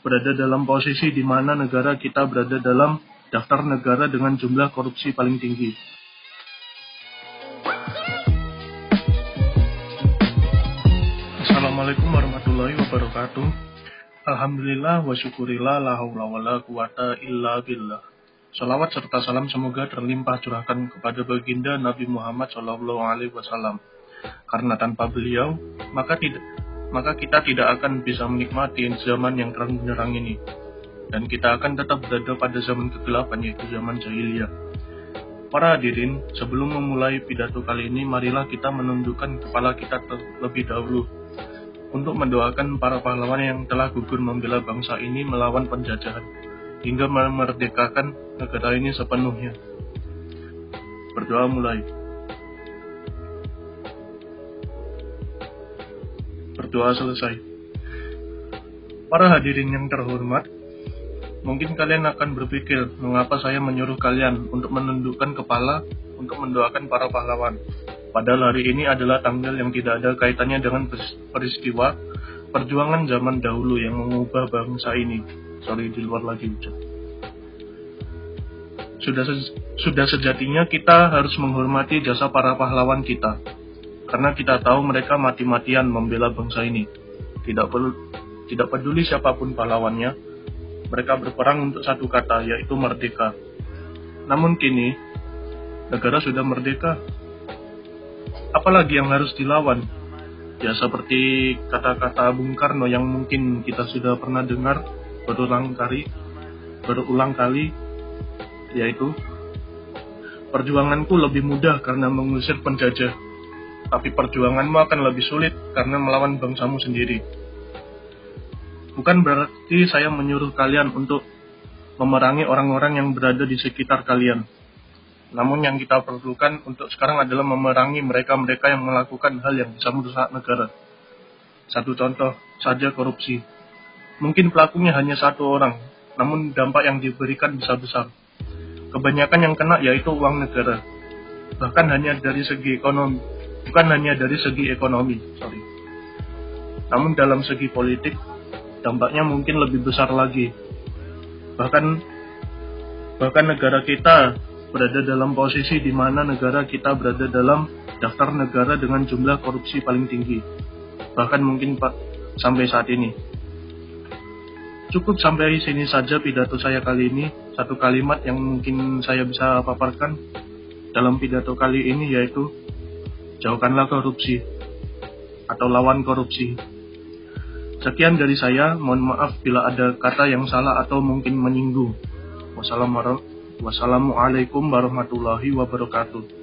berada dalam posisi di mana negara kita berada dalam daftar negara dengan jumlah korupsi paling tinggi. Assalamualaikum warahmatullahi wabarakatuh. Alhamdulillah wa syukurillah la haula wa la quwata illa billah. Salawat serta salam semoga terlimpah curahkan kepada baginda Nabi Muhammad Wasallam. Karena tanpa beliau, maka tidak maka kita tidak akan bisa menikmati zaman yang terang benderang ini. Dan kita akan tetap berada pada zaman kegelapan yaitu zaman jahiliyah. Para hadirin, sebelum memulai pidato kali ini, marilah kita menundukkan kepala kita terlebih dahulu untuk mendoakan para pahlawan yang telah gugur membela bangsa ini melawan penjajahan hingga memerdekakan negara ini sepenuhnya. Berdoa mulai. Berdoa selesai. Para hadirin yang terhormat, mungkin kalian akan berpikir mengapa saya menyuruh kalian untuk menundukkan kepala untuk mendoakan para pahlawan. Padahal hari ini adalah tanggal yang tidak ada kaitannya dengan peristiwa perjuangan zaman dahulu yang mengubah bangsa ini. Sorry, di luar lagi ucap. Sudah, se sudah sejatinya kita harus menghormati jasa para pahlawan kita. Karena kita tahu mereka mati-matian membela bangsa ini. Tidak perlu tidak peduli siapa pun pahlawannya, mereka berperang untuk satu kata, yaitu merdeka. Namun kini, negara sudah merdeka, apalagi yang harus dilawan? Ya seperti kata-kata Bung Karno yang mungkin kita sudah pernah dengar berulang kali, berulang kali, yaitu perjuanganku lebih mudah karena mengusir penjajah, tapi perjuanganmu akan lebih sulit karena melawan bangsamu sendiri. Bukan berarti saya menyuruh kalian untuk memerangi orang-orang yang berada di sekitar kalian, namun yang kita perlukan untuk sekarang adalah memerangi mereka-mereka yang melakukan hal yang bisa merusak negara. Satu contoh saja korupsi. Mungkin pelakunya hanya satu orang, namun dampak yang diberikan bisa besar. Kebanyakan yang kena yaitu uang negara. Bahkan hanya dari segi ekonomi, bukan hanya dari segi ekonomi, sorry. Namun dalam segi politik, dampaknya mungkin lebih besar lagi. Bahkan bahkan negara kita berada dalam posisi di mana negara kita berada dalam daftar negara dengan jumlah korupsi paling tinggi. Bahkan mungkin Pak sampai saat ini. Cukup sampai sini saja pidato saya kali ini. Satu kalimat yang mungkin saya bisa paparkan dalam pidato kali ini yaitu jauhkanlah korupsi atau lawan korupsi. Sekian dari saya, mohon maaf bila ada kata yang salah atau mungkin menyinggung. Wassalamualaikum warahmatullahi wabarakatuh.